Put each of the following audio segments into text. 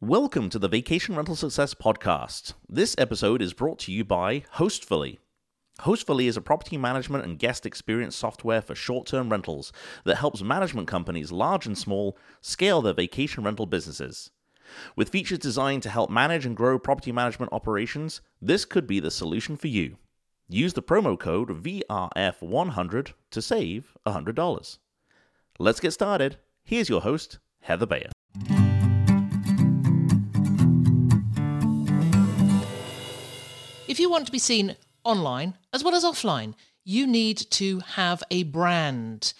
Welcome to the Vacation Rental Success Podcast. This episode is brought to you by Hostfully. Hostfully is a property management and guest experience software for short term rentals that helps management companies, large and small, scale their vacation rental businesses. With features designed to help manage and grow property management operations, this could be the solution for you. Use the promo code VRF100 to save $100. Let's get started. Here's your host, Heather Bayer. If you want to be seen online as well as offline, you need to have a brand.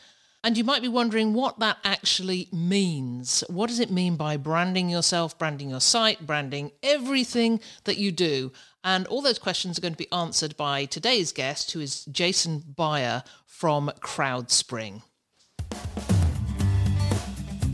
And you might be wondering what that actually means. What does it mean by branding yourself, branding your site, branding everything that you do? And all those questions are going to be answered by today's guest, who is Jason Byer from CrowdSpring.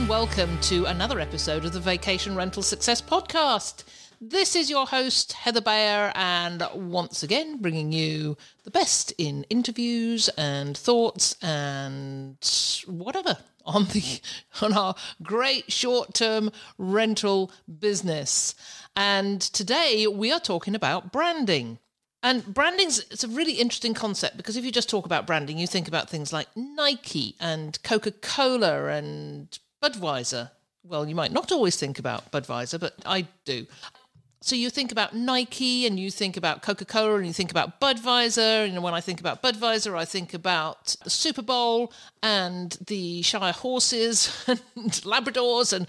And welcome to another episode of the Vacation Rental Success Podcast. This is your host, Heather Bayer, and once again bringing you the best in interviews and thoughts and whatever on the on our great short-term rental business. And today we are talking about branding. And branding's it's a really interesting concept because if you just talk about branding, you think about things like Nike and Coca-Cola and Budweiser. Well, you might not always think about Budweiser, but I do. So you think about Nike and you think about Coca-Cola and you think about Budweiser. And when I think about Budweiser, I think about the Super Bowl and the Shire horses and Labradors. And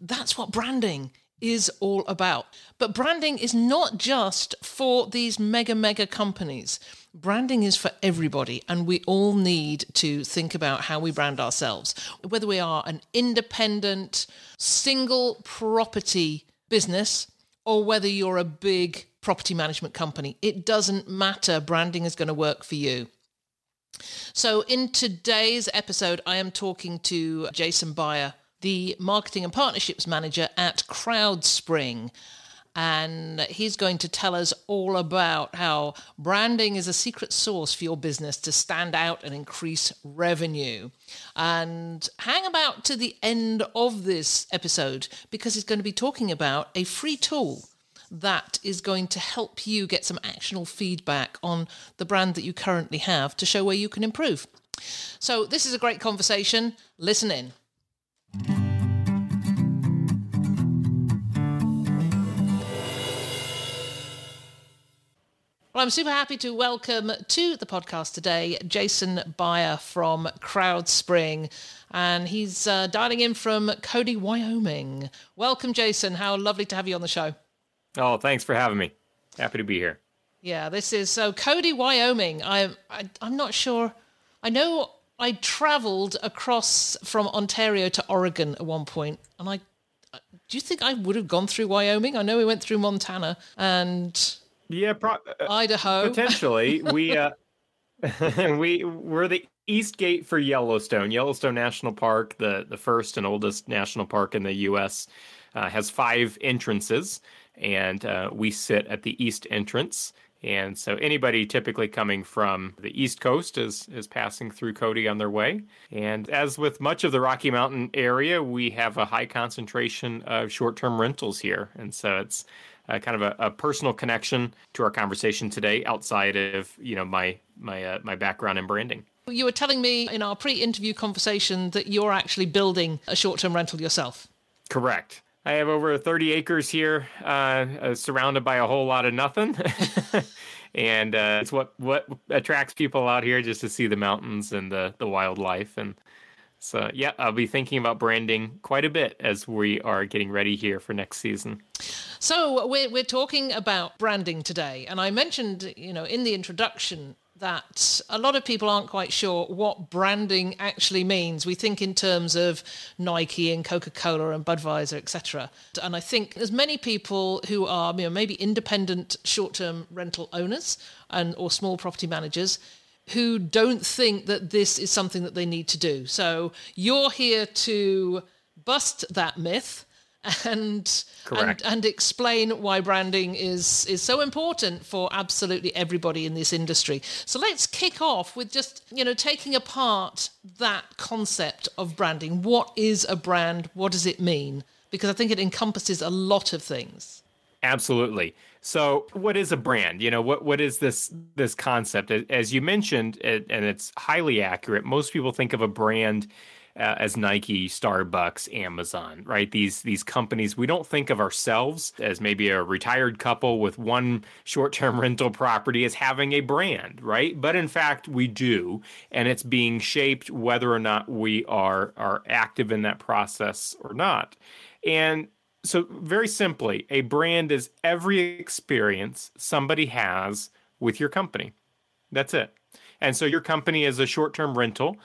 that's what branding is all about. But branding is not just for these mega, mega companies. Branding is for everybody, and we all need to think about how we brand ourselves. Whether we are an independent, single property business, or whether you're a big property management company, it doesn't matter. Branding is going to work for you. So, in today's episode, I am talking to Jason Byer the marketing and partnerships manager at CrowdSpring. And he's going to tell us all about how branding is a secret source for your business to stand out and increase revenue. And hang about to the end of this episode because he's going to be talking about a free tool that is going to help you get some actionable feedback on the brand that you currently have to show where you can improve. So, this is a great conversation. Listen in. Well, I'm super happy to welcome to the podcast today Jason Byer from CrowdSpring, and he's uh, dialing in from Cody, Wyoming. Welcome, Jason. How lovely to have you on the show. Oh, thanks for having me. Happy to be here. Yeah, this is so Cody, Wyoming. I, I I'm not sure. I know I travelled across from Ontario to Oregon at one point, and I. Do you think I would have gone through Wyoming? I know we went through Montana and yeah, pro- uh, Idaho. Potentially, we uh, we we're the east gate for Yellowstone. Yellowstone National Park, the the first and oldest national park in the U.S., uh, has five entrances, and uh, we sit at the east entrance. And so anybody typically coming from the East Coast is is passing through Cody on their way. And as with much of the Rocky Mountain area, we have a high concentration of short-term rentals here. And so it's uh, kind of a, a, personal connection to our conversation today outside of you know my my uh, my background in branding. You were telling me in our pre-interview conversation that you're actually building a short-term rental yourself. Correct. I have over 30 acres here, uh, uh surrounded by a whole lot of nothing. and uh, it's what what attracts people out here just to see the mountains and the the wildlife and so yeah i'll be thinking about branding quite a bit as we are getting ready here for next season so we're, we're talking about branding today and i mentioned you know in the introduction that a lot of people aren't quite sure what branding actually means. We think in terms of Nike and Coca-Cola and Budweiser, etc. And I think there's many people who are you know, maybe independent short-term rental owners and or small property managers who don't think that this is something that they need to do. So you're here to bust that myth and and, and explain why branding is is so important for absolutely everybody in this industry. So let's kick off with just you know taking apart that concept of branding. What is a brand? What does it mean? Because I think it encompasses a lot of things. Absolutely. So, what is a brand? You know, what what is this this concept? As you mentioned, and it's highly accurate. Most people think of a brand uh, as Nike, Starbucks, Amazon, right? These these companies, we don't think of ourselves as maybe a retired couple with one short-term rental property as having a brand, right? But in fact, we do, and it's being shaped whether or not we are are active in that process or not. And so very simply, a brand is every experience somebody has with your company. That's it. And so your company is a short-term rental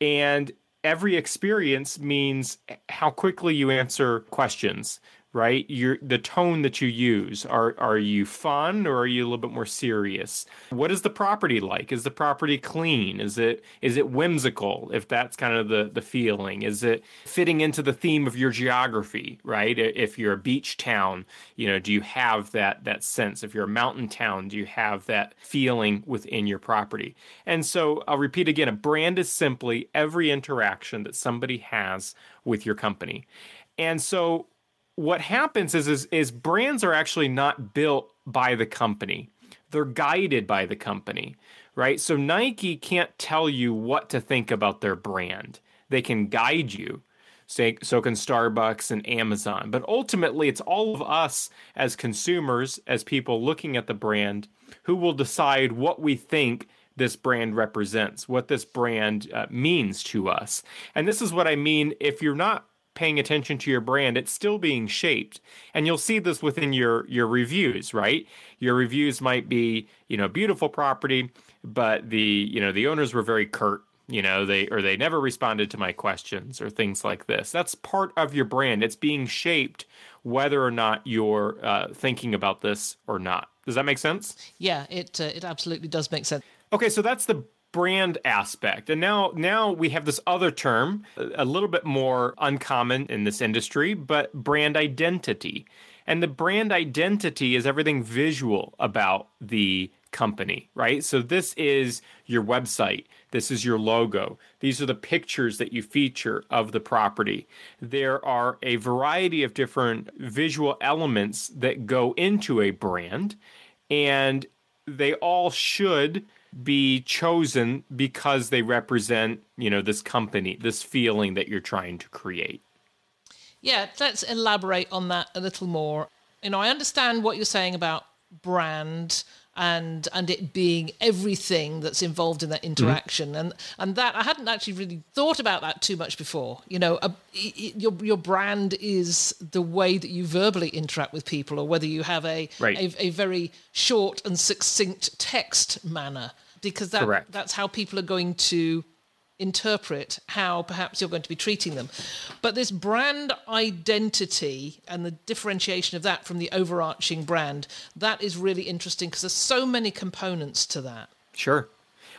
and every experience means how quickly you answer questions right? Your the tone that you use are are you fun or are you a little bit more serious? What is the property like? Is the property clean? Is it is it whimsical if that's kind of the the feeling? Is it fitting into the theme of your geography right? If you're a beach town you know do you have that that sense? If you're a mountain town do you have that feeling within your property? And so I'll repeat again a brand is simply every interaction that somebody has with your company. And so what happens is, is is brands are actually not built by the company. They're guided by the company, right? So Nike can't tell you what to think about their brand. They can guide you. Say, so can Starbucks and Amazon. But ultimately, it's all of us as consumers, as people looking at the brand, who will decide what we think this brand represents, what this brand uh, means to us. And this is what I mean if you're not paying attention to your brand, it's still being shaped. And you'll see this within your your reviews, right? Your reviews might be, you know, beautiful property, but the, you know, the owners were very curt you know they or they never responded to my questions or things like this. That's part of your brand. It's being shaped whether or not you're uh, thinking about this or not. Does that make sense? Yeah it uh, it absolutely does make sense. Okay so that's the brand aspect. And now now we have this other term, a little bit more uncommon in this industry, but brand identity. And the brand identity is everything visual about the company, right? So this is your website. This is your logo. These are the pictures that you feature of the property. There are a variety of different visual elements that go into a brand, and they all should be chosen because they represent, you know, this company, this feeling that you're trying to create. Yeah, let's elaborate on that a little more. You know, I understand what you're saying about brand and and it being everything that's involved in that interaction mm-hmm. and and that I hadn't actually really thought about that too much before you know a, your your brand is the way that you verbally interact with people or whether you have a right. a, a, very short and succinct text manner because that that's how people are going to interpret how perhaps you're going to be treating them. But this brand identity and the differentiation of that from the overarching brand, that is really interesting because there's so many components to that. Sure.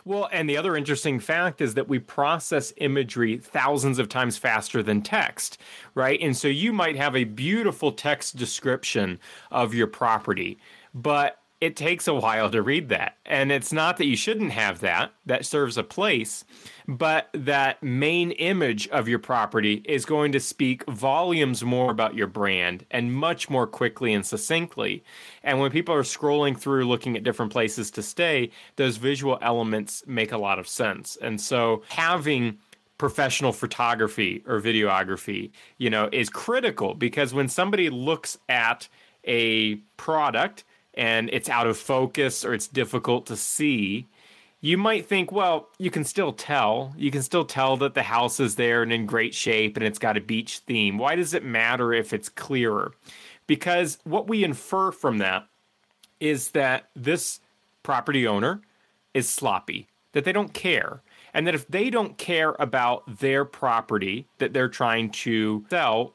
Well, and the other interesting fact is that we process imagery thousands of times faster than text, right? And so you might have a beautiful text description of your property, but it takes a while to read that. And it's not that you shouldn't have that, that serves a place, but that main image of your property is going to speak volumes more about your brand and much more quickly and succinctly. And when people are scrolling through looking at different places to stay, those visual elements make a lot of sense. And so having professional photography or videography, you know, is critical because when somebody looks at a product, and it's out of focus or it's difficult to see, you might think, well, you can still tell. You can still tell that the house is there and in great shape and it's got a beach theme. Why does it matter if it's clearer? Because what we infer from that is that this property owner is sloppy, that they don't care. And that if they don't care about their property that they're trying to sell,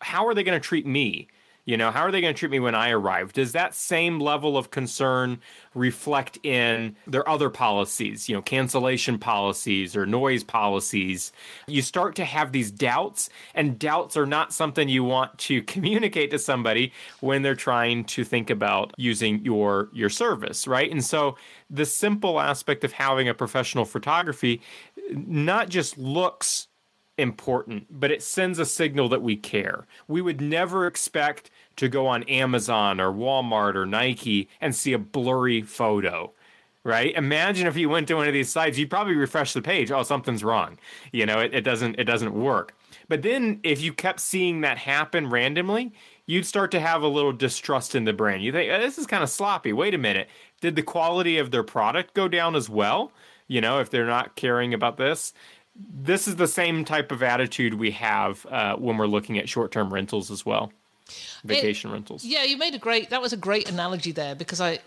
how are they going to treat me? You know, how are they going to treat me when I arrive? Does that same level of concern reflect in their other policies, you know, cancellation policies or noise policies? You start to have these doubts, and doubts are not something you want to communicate to somebody when they're trying to think about using your your service, right? And so the simple aspect of having a professional photography not just looks important, but it sends a signal that we care. We would never expect to go on Amazon or Walmart or Nike and see a blurry photo. Right? Imagine if you went to one of these sites, you'd probably refresh the page. Oh, something's wrong. You know, it, it doesn't it doesn't work. But then if you kept seeing that happen randomly, you'd start to have a little distrust in the brand. You think, oh, this is kind of sloppy. Wait a minute. Did the quality of their product go down as well? You know, if they're not caring about this this is the same type of attitude we have uh, when we're looking at short-term rentals as well vacation It- rentals Yeah, you made a great. That was a great analogy there because I,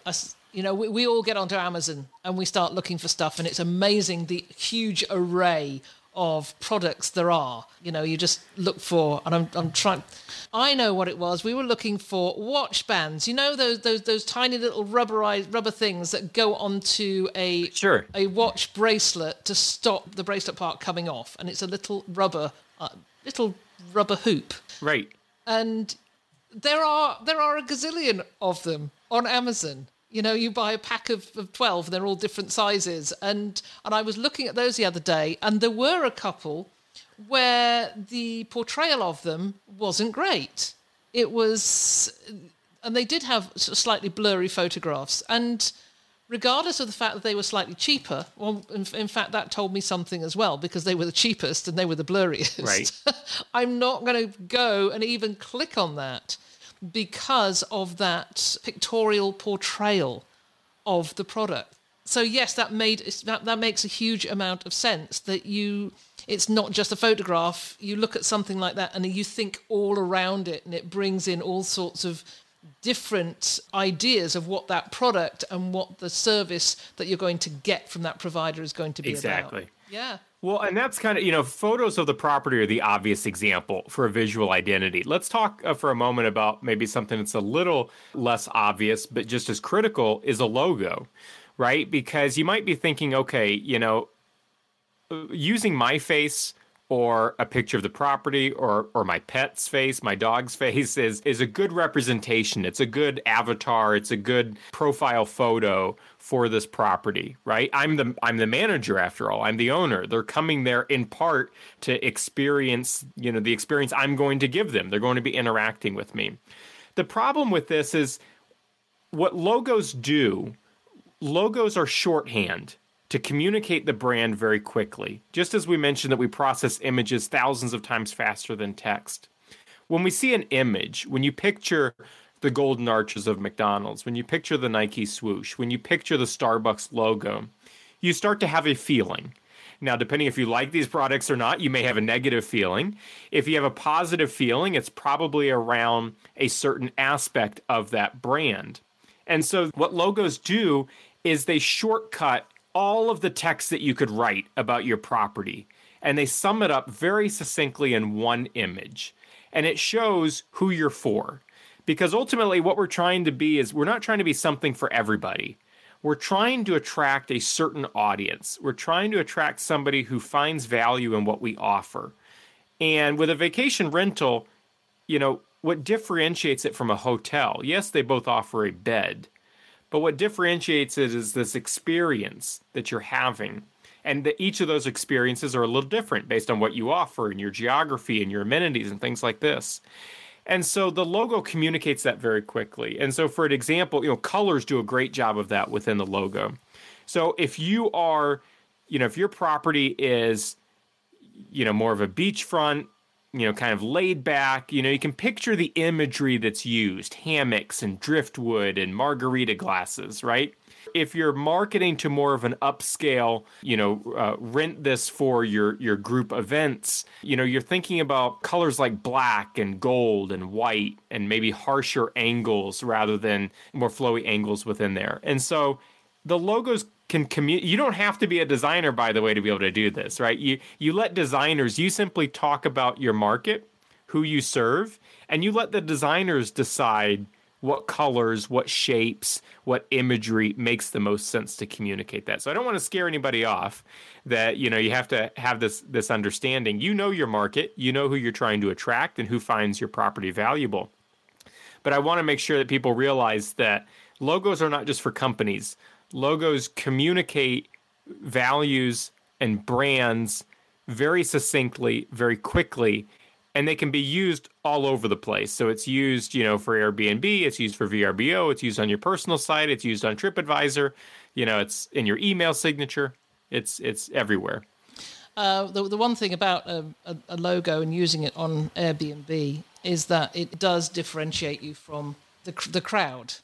you know, we, we all get onto Amazon and we start looking for stuff, and it's amazing the huge array of products there are. You know, you just look for, and I'm, I'm trying. I know what it was. We were looking for watch bands. You know those those those tiny little rubberized rubber things that go onto a Sure. a watch bracelet to stop the bracelet part coming off, and it's a little rubber uh, little rubber hoop right and there are there are a gazillion of them on Amazon. You know, you buy a pack of, of twelve, they're all different sizes, and and I was looking at those the other day, and there were a couple where the portrayal of them wasn't great. It was, and they did have slightly blurry photographs, and regardless of the fact that they were slightly cheaper, well, in, in fact, that told me something as well because they were the cheapest and they were the blurriest. Right. I'm not going to go and even click on that because of that pictorial portrayal of the product. So yes, that made that, that makes a huge amount of sense that you it's not just a photograph. You look at something like that and you think all around it and it brings in all sorts of different ideas of what that product and what the service that you're going to get from that provider is going to be Exactly. about. Yeah. Well, and that's kind of, you know, photos of the property are the obvious example for a visual identity. Let's talk uh, for a moment about maybe something that's a little less obvious, but just as critical is a logo, right? Because you might be thinking, okay, you know, using my face or a picture of the property or or my pet's face, my dog's face is is a good representation. It's a good avatar, it's a good profile photo for this property, right? I'm the I'm the manager after all. I'm the owner. They're coming there in part to experience, you know, the experience I'm going to give them. They're going to be interacting with me. The problem with this is what logos do logos are shorthand to communicate the brand very quickly. Just as we mentioned that we process images thousands of times faster than text. When we see an image, when you picture the golden arches of McDonald's, when you picture the Nike swoosh, when you picture the Starbucks logo, you start to have a feeling. Now, depending if you like these products or not, you may have a negative feeling. If you have a positive feeling, it's probably around a certain aspect of that brand. And so, what logos do is they shortcut all of the text that you could write about your property and they sum it up very succinctly in one image. And it shows who you're for. Because ultimately, what we're trying to be is we're not trying to be something for everybody. We're trying to attract a certain audience. We're trying to attract somebody who finds value in what we offer. And with a vacation rental, you know, what differentiates it from a hotel? Yes, they both offer a bed, but what differentiates it is this experience that you're having. And that each of those experiences are a little different based on what you offer and your geography and your amenities and things like this. And so the logo communicates that very quickly. And so, for an example, you know, colors do a great job of that within the logo. So if you are, you know, if your property is, you know, more of a beachfront, you know, kind of laid back, you know, you can picture the imagery that's used hammocks and driftwood and margarita glasses, right? If you're marketing to more of an upscale, you know, uh, rent this for your your group events, you know, you're thinking about colors like black and gold and white and maybe harsher angles rather than more flowy angles within there. And so the logos can communicate. You don't have to be a designer, by the way, to be able to do this, right? You you let designers. You simply talk about your market, who you serve, and you let the designers decide what colors, what shapes, what imagery makes the most sense to communicate that. So I don't want to scare anybody off that, you know, you have to have this this understanding. You know your market, you know who you're trying to attract and who finds your property valuable. But I want to make sure that people realize that logos are not just for companies. Logos communicate values and brands very succinctly, very quickly, and they can be used all over the place. So it's used, you know, for Airbnb, it's used for VRBO, it's used on your personal site, it's used on TripAdvisor, you know, it's in your email signature. It's it's everywhere. Uh, the the one thing about a, a, a logo and using it on Airbnb is that it does differentiate you from the the crowd.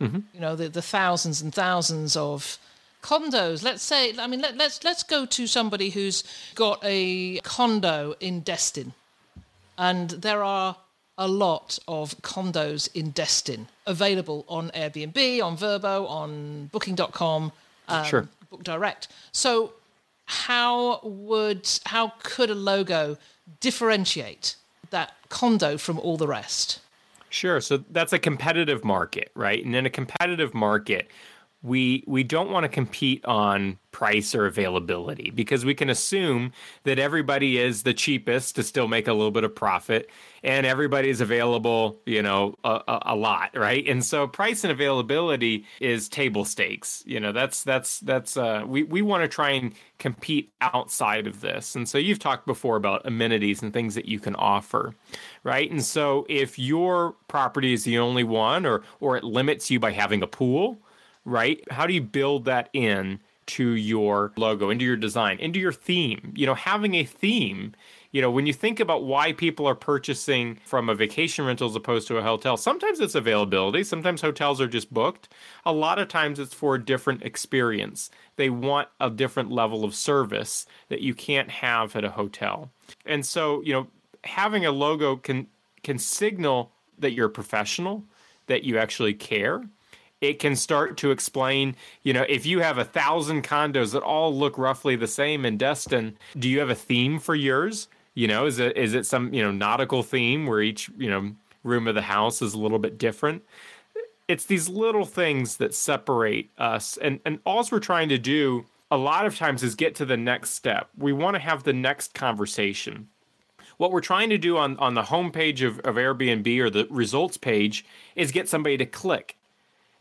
Mm-hmm. You know, the the thousands and thousands of condos. Let's say, I mean, let, let's let's go to somebody who's got a condo in Destin and there are a lot of condos in Destin available on Airbnb, on Vrbo, on Booking.com, um, sure. Book Direct. So, how would how could a logo differentiate that condo from all the rest? Sure. So that's a competitive market, right? And in a competitive market, we we don't want to compete on price or availability because we can assume that everybody is the cheapest to still make a little bit of profit and everybody is available you know a, a, a, lot right? And so price and availability is table stakes you know that's that's that's uh we, we want to try and compete outside of this. And so you've talked before about amenities and things that you can offer right? And so if your property is the only one or or it limits you by having a pool right? How do you build that in to your logo, into your design, into your theme? You know, having a theme, you know, when you think about why people are purchasing from a vacation rental as opposed to a hotel, sometimes it's availability, sometimes hotels are just booked. A lot of times it's for a different experience. They want a different level of service that you can't have at a hotel. And so, you know, having a logo can can signal that you're a professional, that you actually care, it can start to explain, you know, if you have a thousand condos that all look roughly the same in Destin, do you have a theme for yours? You know, is it is it some, you know, nautical theme where each, you know, room of the house is a little bit different? It's these little things that separate us. And and all we're trying to do a lot of times is get to the next step. We want to have the next conversation what we're trying to do on, on the homepage of, of Airbnb or the results page is get somebody to click.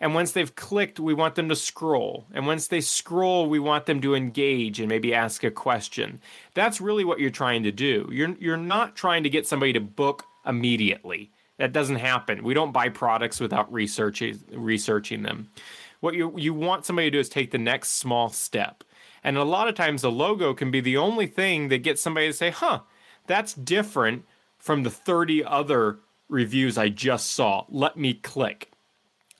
And once they've clicked, we want them to scroll. And once they scroll, we want them to engage and maybe ask a question. That's really what you're trying to do. You're you're not trying to get somebody to book immediately. That doesn't happen. We don't buy products without researching researching them. What you you want somebody to do is take the next small step. And a lot of times the logo can be the only thing that gets somebody to say, "Huh, that's different from the 30 other reviews I just saw. Let me click."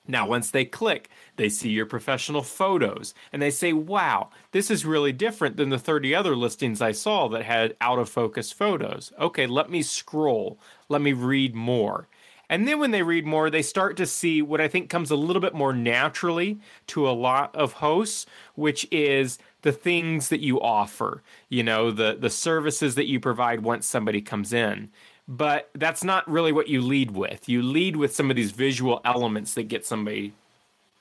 Now, once they click, they see your professional photos and they say, wow, this is really different than the 30 other listings I saw that had out of focus photos. Okay, let me scroll, let me read more. And then when they read more, they start to see what I think comes a little bit more naturally to a lot of hosts, which is the things that you offer, you know, the the services that you provide once somebody comes in but that's not really what you lead with. You lead with some of these visual elements that get somebody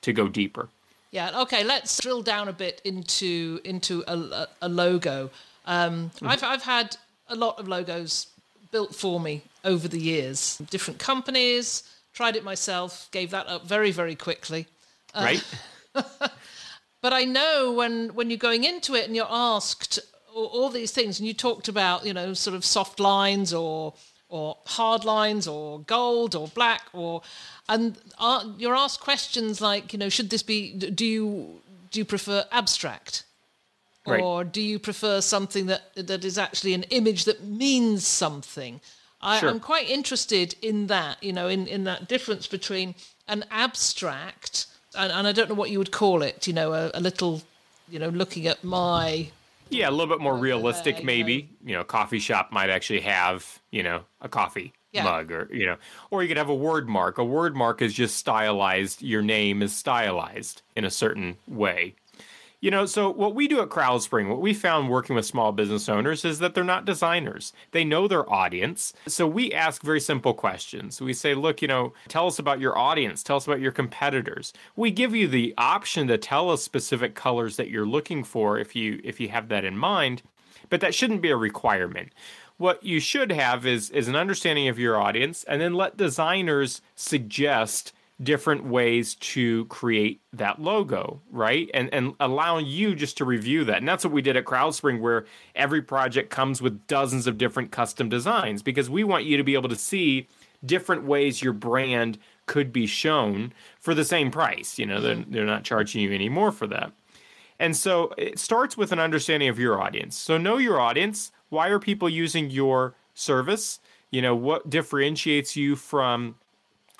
to go deeper. Yeah. Okay. Let's drill down a bit into into a, a logo. Um, mm-hmm. I've I've had a lot of logos built for me over the years. Different companies. Tried it myself. Gave that up very very quickly. Uh, right. but I know when when you're going into it and you're asked all, all these things, and you talked about you know sort of soft lines or or hard lines or gold or black or and are, you're asked questions like you know should this be do you do you prefer abstract? Right. or do you prefer something that that is actually an image that means something? I, i'm quite interested in that you know in in that difference between an abstract and, and I don't know what you would call it you know a, a little you know looking at my yeah, a little bit more realistic, maybe. You know, a coffee shop might actually have, you know, a coffee yeah. mug or, you know, or you could have a word mark. A word mark is just stylized. Your name is stylized in a certain way. You know, so what we do at CrowdSpring, what we found working with small business owners is that they're not designers. They know their audience. So we ask very simple questions. We say, look, you know, tell us about your audience, tell us about your competitors. We give you the option to tell us specific colors that you're looking for if you if you have that in mind, but that shouldn't be a requirement what you should have is is an understanding of your audience and then let designers suggest different ways to create that logo, right? And and allowing you just to review that. And that's what we did at CrowdSpring where every project comes with dozens of different custom designs because we want you to be able to see different ways your brand could be shown for the same price. You know, they're, mm-hmm. they're not charging you any more for that. And so it starts with an understanding of your audience. So know your audience. Why are people using your service? You know, what differentiates you from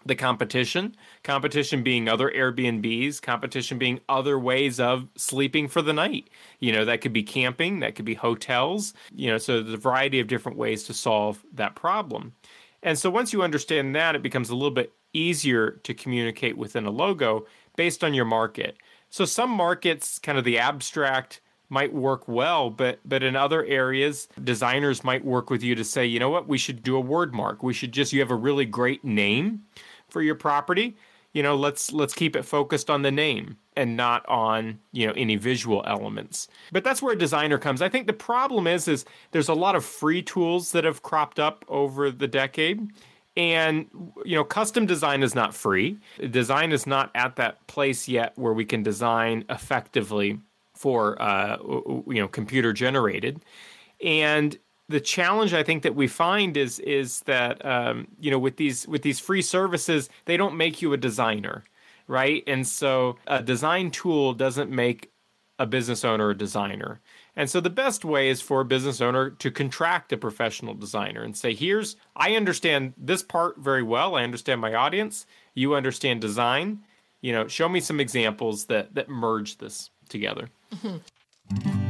the competition, competition being other Airbnbs, competition being other ways of sleeping for the night. You know, that could be camping, that could be hotels, you know, so there's a variety of different ways to solve that problem. And so once you understand that, it becomes a little bit easier to communicate within a logo based on your market. So some markets, kind of the abstract, might work well, but but in other areas, designers might work with you to say, you know what, we should do a word mark. We should just you have a really great name for your property, you know, let's let's keep it focused on the name and not on, you know, any visual elements. But that's where a designer comes. I think the problem is is there's a lot of free tools that have cropped up over the decade. And you know, custom design is not free. Design is not at that place yet where we can design effectively for uh, you know computer generated. And the challenge I think that we find is is that um, you know with these with these free services they don't make you a designer, right? And so a design tool doesn't make a business owner a designer. And so the best way is for a business owner to contract a professional designer and say, "Here's I understand this part very well. I understand my audience. You understand design. You know, show me some examples that that merge this together." Mm-hmm.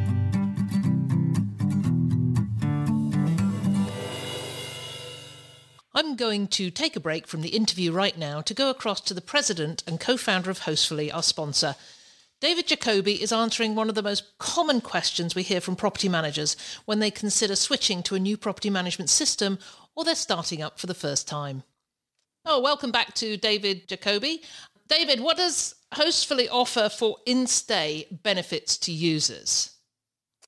I'm going to take a break from the interview right now to go across to the president and co founder of Hostfully, our sponsor. David Jacoby is answering one of the most common questions we hear from property managers when they consider switching to a new property management system or they're starting up for the first time. Oh, welcome back to David Jacoby. David, what does Hostfully offer for in stay benefits to users?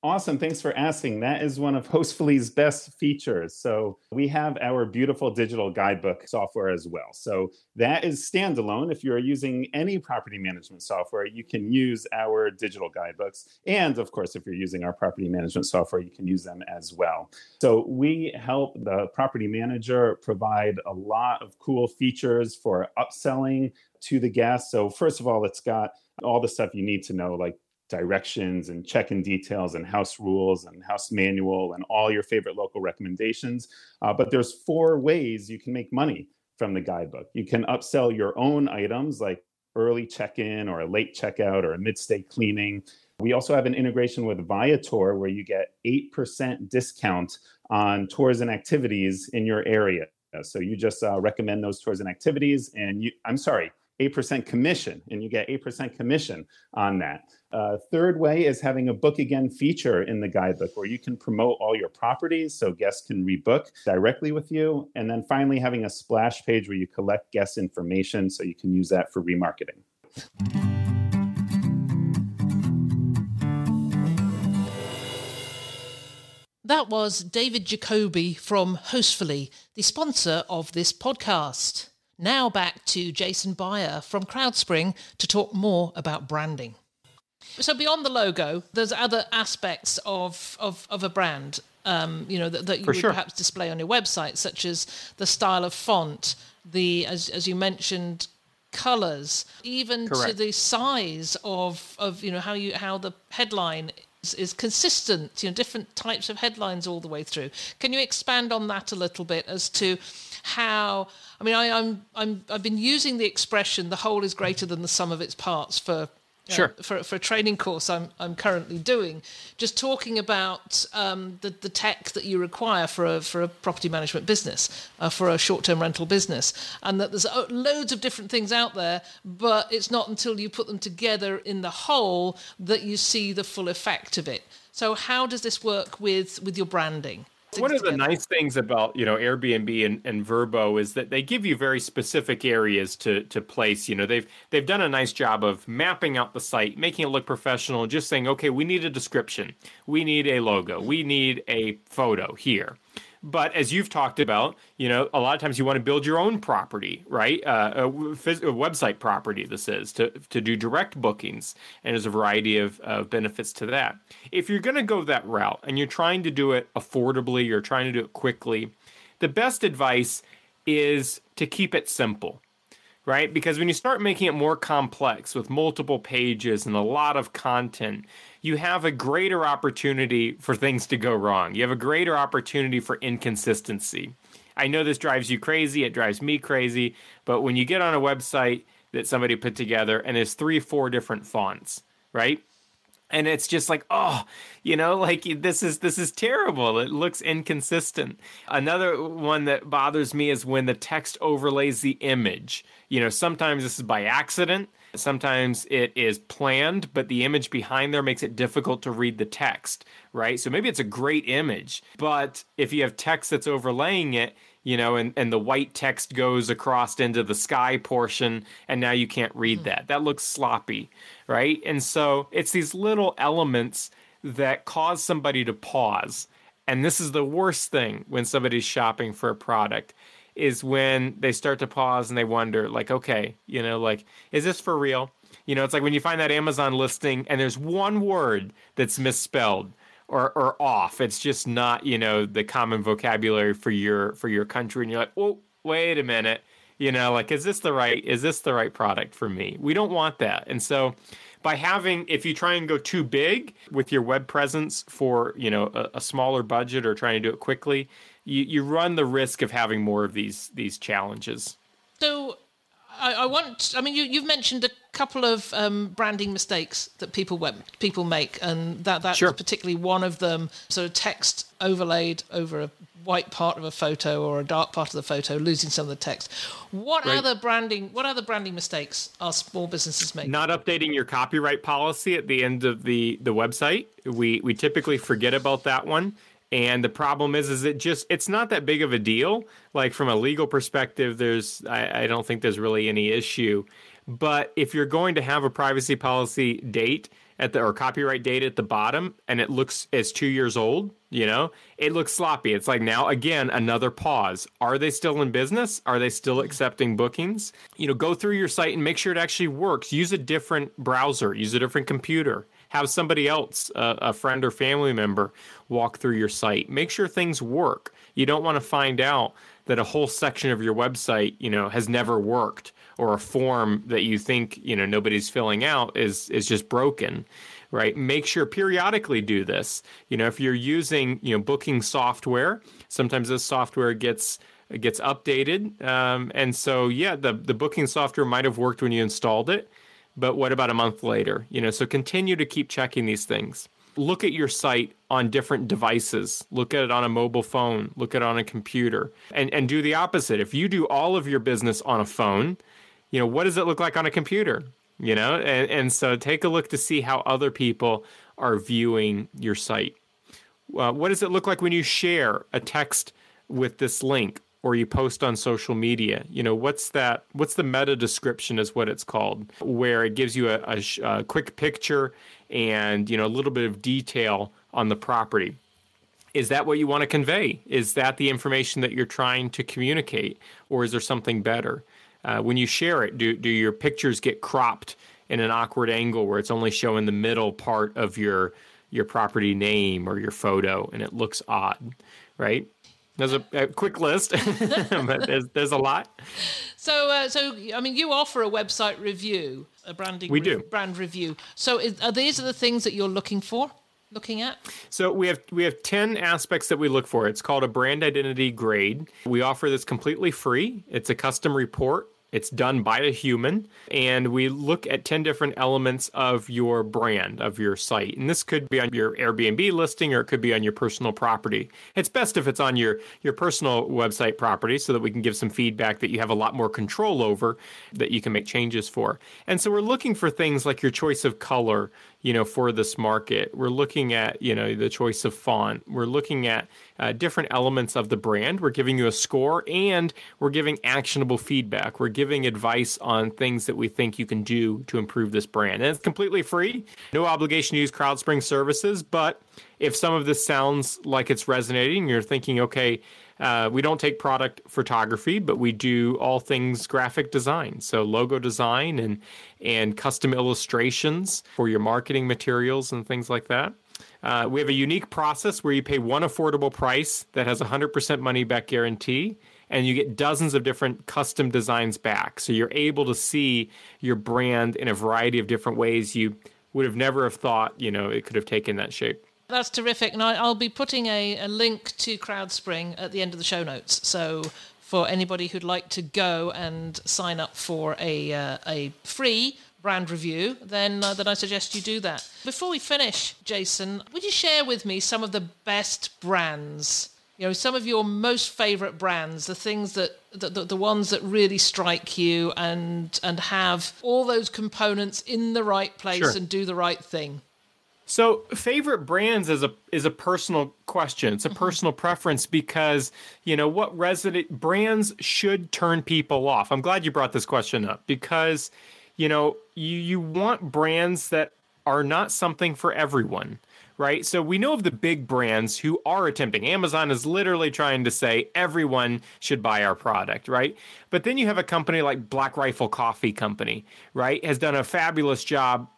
Awesome. Thanks for asking. That is one of Hostfully's best features. So we have our beautiful digital guidebook software as well. So that is standalone. If you're using any property management software, you can use our digital guidebooks. And of course, if you're using our property management software, you can use them as well. So we help the property manager provide a lot of cool features for upselling to the guests. So first of all, it's got all the stuff you need to know, like directions and check-in details and house rules and house manual and all your favorite local recommendations. Uh, but there's four ways you can make money from the guidebook. You can upsell your own items like early check-in or a late checkout or a mid-stay cleaning. We also have an integration with Viator where you get 8% discount on tours and activities in your area. So you just uh, recommend those tours and activities and you I'm sorry, 8% commission and you get 8% commission on that. Uh, third way is having a book again feature in the guidebook where you can promote all your properties so guests can rebook directly with you. And then finally, having a splash page where you collect guest information so you can use that for remarketing. That was David Jacoby from Hostfully, the sponsor of this podcast. Now back to Jason Byer from CrowdSpring to talk more about branding. So beyond the logo, there's other aspects of of, of a brand, um, you know, that, that you For would sure. perhaps display on your website, such as the style of font, the as as you mentioned, colors, even Correct. to the size of of you know how you how the headline is, is consistent. You know, different types of headlines all the way through. Can you expand on that a little bit as to how I mean, I, I'm I'm I've been using the expression "the whole is greater than the sum of its parts" for Sure. Uh, for, for a training course I'm, I'm currently doing, just talking about um, the, the tech that you require for a, for a property management business, uh, for a short term rental business, and that there's uh, loads of different things out there, but it's not until you put them together in the whole that you see the full effect of it. So, how does this work with, with your branding? One of the nice things about you know Airbnb and, and Vrbo is that they give you very specific areas to to place. You know they've they've done a nice job of mapping out the site, making it look professional, just saying, okay, we need a description, we need a logo, we need a photo here. But as you've talked about, you know, a lot of times you want to build your own property, right? Uh, a, phys- a, website property, this is to, to do direct bookings. And there's a variety of, of benefits to that. If you're going to go that route and you're trying to do it affordably, you're trying to do it quickly, the best advice is to keep it simple right? Because when you start making it more complex with multiple pages and a lot of content, you have a greater opportunity for things to go wrong. You have a greater opportunity for inconsistency. I know this drives you crazy, it drives me crazy, but when you get on a website that somebody put together and there's three, four different fonts, right? and it's just like oh you know like this is this is terrible it looks inconsistent another one that bothers me is when the text overlays the image you know sometimes this is by accident Sometimes it is planned, but the image behind there makes it difficult to read the text, right? So maybe it's a great image, but if you have text that's overlaying it, you know, and, and the white text goes across into the sky portion, and now you can't read hmm. that. That looks sloppy, right? And so it's these little elements that cause somebody to pause. And this is the worst thing when somebody's shopping for a product is when they start to pause and they wonder, like, okay, you know, like, is this for real? You know, it's like when you find that Amazon listing and there's one word that's misspelled or or off. It's just not, you know, the common vocabulary for your for your country, and you're like, oh, wait a minute. You know, like, is this the right is this the right product for me? We don't want that. And so by having if you try and go too big with your web presence for you know a, a, smaller budget or trying to do it quickly you, you run the risk of having more of these these challenges. So I, I want. I mean, you, you've mentioned a couple of um, branding mistakes that people people make, and that that's sure. particularly one of them. So text overlaid over a white part of a photo or a dark part of the photo, losing some of the text. What right. other branding? What other branding mistakes are small businesses making? Not updating your copyright policy at the end of the the website. We we typically forget about that one and the problem is is it just it's not that big of a deal. Like from a legal perspective there's I, I, don't think there's really any issue. But if you're going to have a privacy policy date at the or copyright date at the bottom and it looks as two years old you know it looks sloppy. It's like now again another pause. Are they still in business? Are they still accepting bookings? You know go through your site and make sure it actually works. Use a different browser. Use a different computer have somebody else, uh, a friend or family member, walk through your site. Make sure things work. You don't want to find out that a whole section of your website, you know, has never worked or a form that you think, you know, nobody's filling out is is just broken right make sure periodically do this you know if you're using you know booking software sometimes this software gets gets updated um, and so yeah the the booking software might have worked when you installed it but what about a month later? You know, so continue to keep checking these things. Look at your site on different devices. Look at it on a mobile phone, look at it on a computer. And and do the opposite. If you do all of your business on a phone, you know, what does it look like on a computer? You know, and, and so take a look to see how other people are viewing your site. Uh, what does it look like when you share a text with this link or you post on social media you know what's that what's the meta description is what it's called where it gives you a, a, a quick picture and you know a little bit of detail on the property. Is that what you want to convey? Is that the information that you're trying to communicate or is there something better? Uh, when you share it do, do your pictures get cropped in an awkward angle where it's only showing the middle part of your your property name or your photo and it looks odd right there's a, a quick list, but there's there's a lot. So, uh, so I mean, you offer a website review, a branding we do. brand review. So, is, are these are the things that you're looking for? Looking at? So we have we have 10 aspects that we look for. It's called a brand identity grade. We offer this completely free. It's a custom report It's done by a human, and we look at 10 different elements of your brand, of your site. And this could be on your Airbnb listing or it could be on your personal property. It's best if it's on your, your personal website property so that we can give some feedback that you have a lot more control over that you can make changes for. And so we're looking for things like your choice of color, you know, for this market. We're looking at, you know, the choice of font. We're looking at uh, different elements of the brand. We're giving you a score and we're giving actionable feedback. We're giving advice on things that we think you can do to improve this brand. And it's completely free, no obligation to use CrowdSpring services. But if some of this sounds like it's resonating, you're thinking, okay, uh, we don't take product photography, but we do all things graphic design. So logo design and and custom illustrations for your marketing materials and things like that. Uh, we have a unique process where you pay one affordable price that has a 100% money back guarantee, and you get dozens of different custom designs back. So you're able to see your brand in a variety of different ways you would have never have thought, you know, it could have taken that shape. That's terrific. And I, will be putting a, a link to CrowdSpring at the end of the show notes. So for anybody who'd like to go and sign up for a, uh, a free brand review, then uh, then I suggest you do that. Before we finish, Jason, would you share with me some of the best brands? You know, some of your most favorite brands, the things that the, the, the ones that really strike you and and have all those components in the right place sure. and do the right thing. So, favorite brands is a is a personal question. It's a mm-hmm. personal preference because you know what resident brands should turn people off. I'm glad you brought this question up because you know you you want brands that are not something for everyone, right? So we know of the big brands who are attempting. Amazon is literally trying to say everyone should buy our product, right? But then you have a company like Black Rifle Coffee Company, right? Has done a fabulous job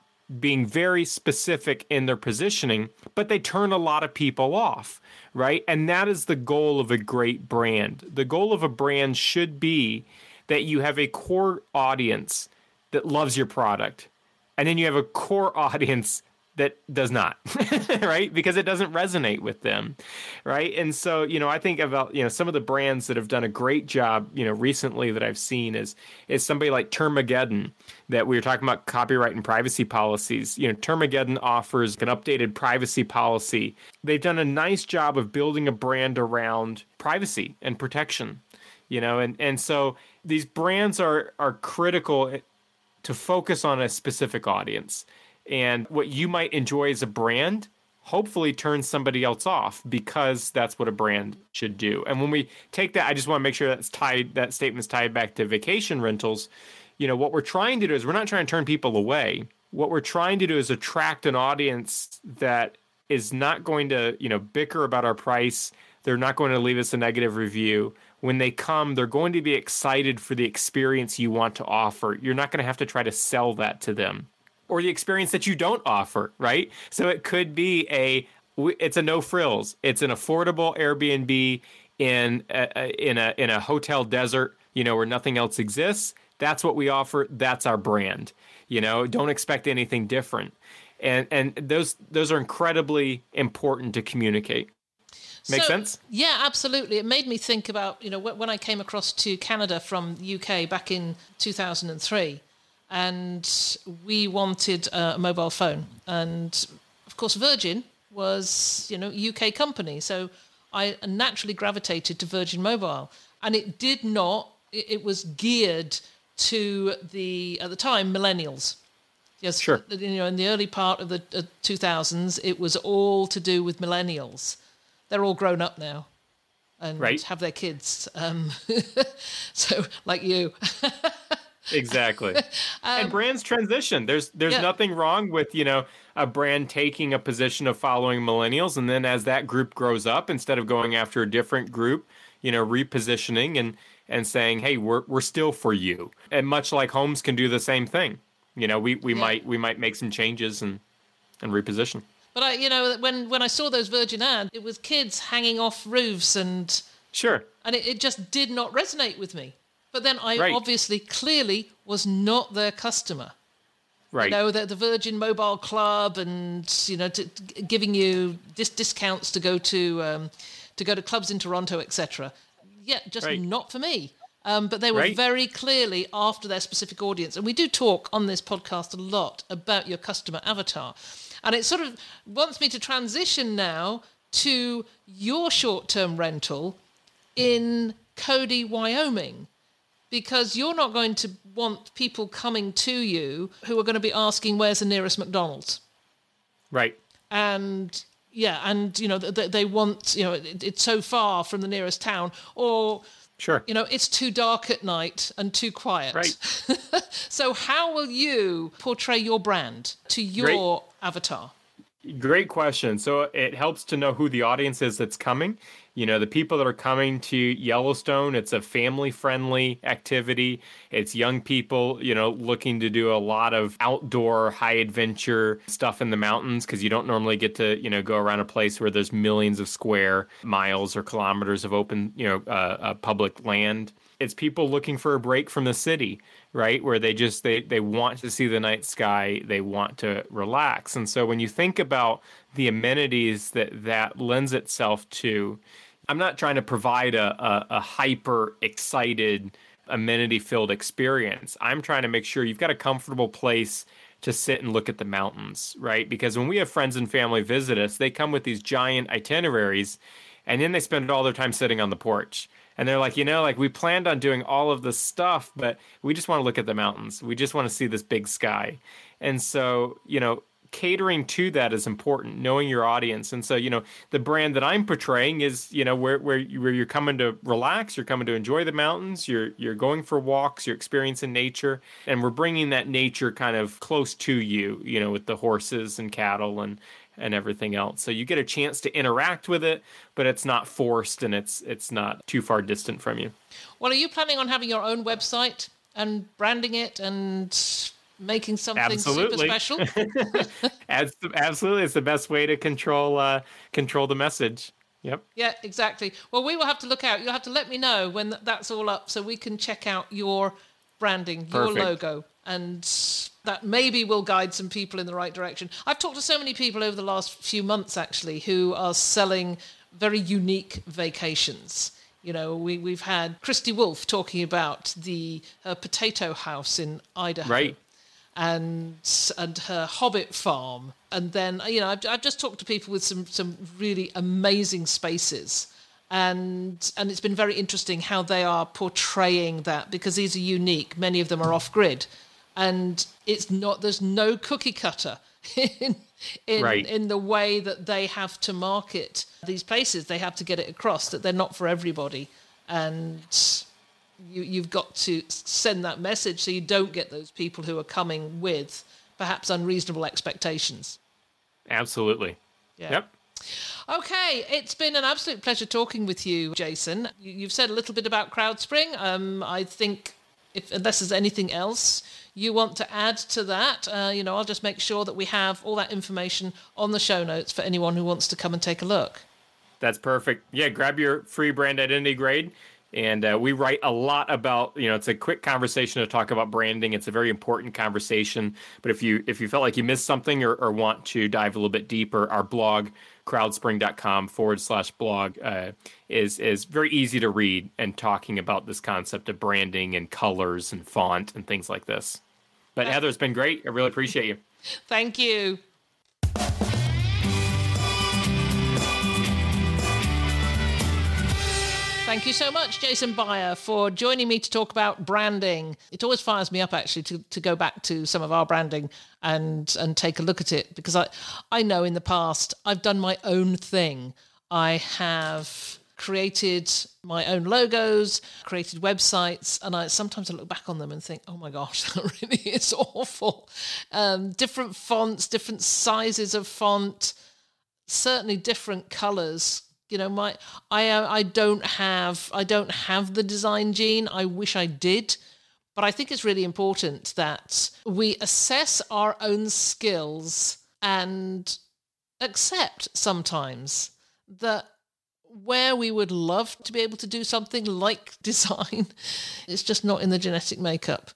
being very specific in their positioning, but they turn a lot of people off, right? And that is the goal of a great brand. The goal of a brand should be that you have a core audience that loves your product, and then you have a core audience that does not, right? Because it doesn't resonate with them, right? And so, you know, I think about, you know, some of the brands that have done a great job, you know, recently that I've seen is is somebody like Termageddon that we were talking about copyright and privacy policies. You know, Termageddon offers an updated privacy policy. They've done a nice job of building a brand around privacy and protection, you know, and and so these brands are are critical to focus on a specific audience and what you might enjoy as a brand hopefully turns somebody else off because that's what a brand should do. And when we take that, I just want to make sure that's tied that statement's tied back to vacation rentals. You know, what we're trying to do is we're not trying to turn people away. What we're trying to do is attract an audience that is not going to, you know, bicker about our price. They're not going to leave us a negative review. When they come, they're going to be excited for the experience you want to offer. You're not going to have to try to sell that to them or the experience that you don't offer, right? So it could be a it's a no frills. It's an affordable Airbnb in a, in a in a hotel desert, you know, where nothing else exists. That's what we offer. That's our brand. You know, don't expect anything different. And and those those are incredibly important to communicate. Make so, sense? Yeah, absolutely. It made me think about, you know, when I came across to Canada from UK back in 2003 and we wanted a mobile phone. And of course, Virgin was, you know, UK company, so I naturally gravitated to Virgin Mobile, and it did not. It, was geared to the at the time millennials. Yes, sure. You know, in the early part of the two thousands, it was all to do with millennials. They're all grown up now, and right. have their kids. Um, so, like you. exactly. um, and brands transition. There's there's yeah. nothing wrong with you know a brand taking a position of following millennials, and then as that group grows up, instead of going after a different group, you know, repositioning and and saying, hey, we're we're still for you. And much like homes can do the same thing. You know, we we yeah. might we might make some changes and and reposition. But I, you know, when when I saw those Virgin ads, it was kids hanging off roofs and sure, and it, it just did not resonate with me. But then I right. obviously clearly was not their customer. Right. You know, the, the Virgin Mobile Club and, you know, to, to giving you dis- discounts to go to um, to go to clubs in Toronto, etc. Yeah, just right. not for me. Um, but they were Right. very clearly after their specific audience. And we do talk on this podcast a lot about your customer avatar. And it sort of wants me to transition now to your short term rental in Cody, Wyoming, because you're not going to want people coming to you who are going to be asking, where's the nearest McDonald's? Right. and yeah, and you know they, they want you know it, it's so far from the nearest town, or Sure. you know it's too dark at night and too quiet. Right. so how will you portray your brand to your avatar? Great question. So it helps to know who the audience is that's coming. You know, the people that are coming to Yellowstone, it's a family friendly activity. It's young people, you know, looking to do a lot of outdoor high adventure stuff in the mountains because you don't normally get to, you know, go around a place where there's millions of square miles or kilometers of open, you know, uh, uh, public land. It's people looking for a break from the city, right? Where they just they they want to see the night sky, they want to relax. And so when you think about the amenities that that lends itself to, I'm not trying to provide a, a, a hyper excited amenity filled experience. I'm trying to make sure you've got a comfortable place to sit and look at the mountains, right? Because when we have friends and family visit us, they come with these giant itineraries and then they spend all their time sitting on the porch. And they're like, you know, like we planned on doing all of this stuff, but we just want to look at the mountains. We just want to see this big sky. And so, you know, catering to that is important knowing your audience. And so you know the brand that i'm portraying is you know where where, you, where you're coming to relax you're coming to enjoy the mountains you're you're going for walks you're experiencing nature and we're bringing that nature kind of close to you you know with the horses and cattle and and everything else. So you get a chance to interact with it but it's not forced and it's it's not too far distant from you. Well, are you planning on having your own website and branding it and making something Absolutely. super special? Absolutely it's the best way to control uh control the message yep Yeah, exactly. Well, we will have to look out. You'll have to let me know when that's all up so we can check out your branding, your logo, and that maybe will guide some people in the right direction. I've talked to so many people over the last few months actually who are selling very unique vacations. You know, we, we've had Christy Wolf talking about the potato house in Idaho right and and her hobbit farm. And then you know I've, I've just talked to people with some some really amazing spaces. And and it's been very interesting how they are portraying that because these are unique. Many of them are off grid and it's not there's no cookie cutter in in, Right. in the way that they have to market these places. They have to get it across that they're not for everybody. And you, you've got to send that message so you don't get those people who are coming with perhaps unreasonable expectations. absolutely Yeah. yep Okay, it's been an absolute pleasure talking with you, Jason. You- You've said a little bit about CrowdSpring. Um, I think, if unless there's anything else you want to add to that, uh, you know, I'll just make sure that we have all that information on the show notes for anyone who wants to come and take a look. That's perfect. Yeah, grab your free brand identity grade. And uh, we write a lot about, you know, it's a quick conversation to talk about branding. It's a very important conversation. But if you if you felt like you missed something or, or want to dive a little bit deeper, our blog, crowdspring.com forward slash blog, uh, is is very easy to read and talking about this concept of branding and colors and font and things like this. But Heather, it's been great. I really appreciate you. Thank you. Thank you so much, Jason Byer, for joining me to talk about branding. It always fires me up actually to, to go back to some of our branding and and take a look at it because I I know in the past I've done my own thing. I have created my own logos, created websites, and I sometimes I look back on them and think, oh my gosh, that really is awful. Um, different fonts, different sizes of font, certainly different colors. You know, my I uh, I don't have I don't have the design gene. I wish I did. But I think it's really important that we assess our own skills and accept sometimes that where we would love to be able to do something like design, it's just not in the genetic makeup.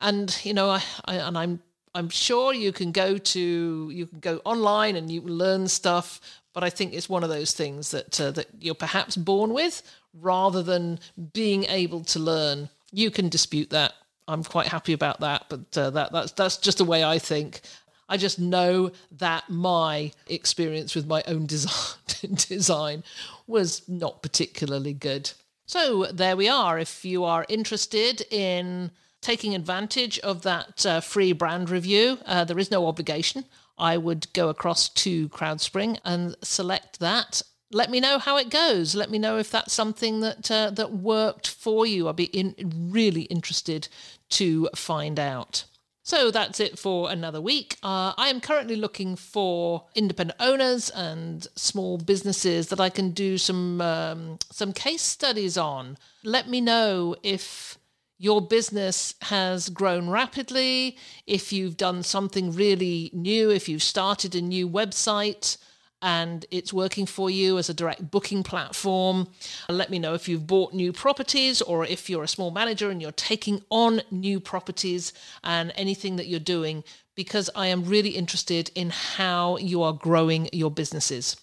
And you know, I, I and I'm I'm sure you can go to you can go online and you learn stuff, but I think it's one of those things that uh, that you're perhaps born with rather than being able to learn. You can dispute that. I'm quite happy about that, but uh, that that's that's just the way I think. I just know that my experience with my own design design was not particularly good. So there we are. If you are interested in taking advantage of that uh, free brand review, uh, there is no obligation. I would go across to CrowdSpring and select that. Let me know how it goes. Let me know if that's something that uh, that worked for you. I'd be in, really interested to find out. So that's it for another week. Uh, I am currently looking for independent owners and small businesses that I can do some um, some case studies on. Let me know if your business has grown rapidly, if you've done something really new, if you've started a new website and it's working for you as a direct booking platform. Let me know if you've bought new properties or if you're a small manager and you're taking on new properties and anything that you're doing, because I am really interested in how you are growing your businesses.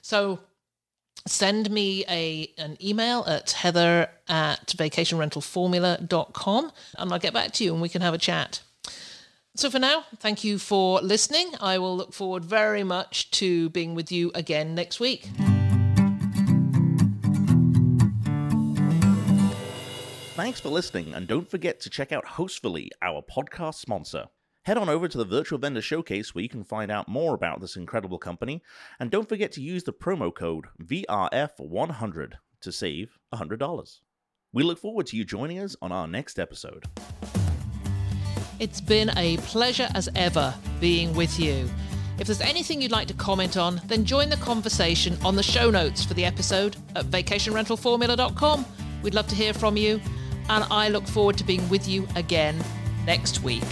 So send me a an email at heather at vacationrentalformula.com and I'll get back to you and we can have a chat. So for now, thank you for listening. I will look forward very much to being with you again next week. Thanks for listening, and don't forget to check out Hostfully, our podcast sponsor. Head on over to the Virtual Vendor Showcase where you can find out more about this incredible company, and don't forget to use the promo code VRF100 to save $100. We look forward to you joining us on our next episode. It's been a pleasure as ever being with you. If there's anything you'd like to comment on, then join the conversation on the show notes for the episode at vacationrentalformula.com. We'd love to hear from you, and I look forward to being with you again next week.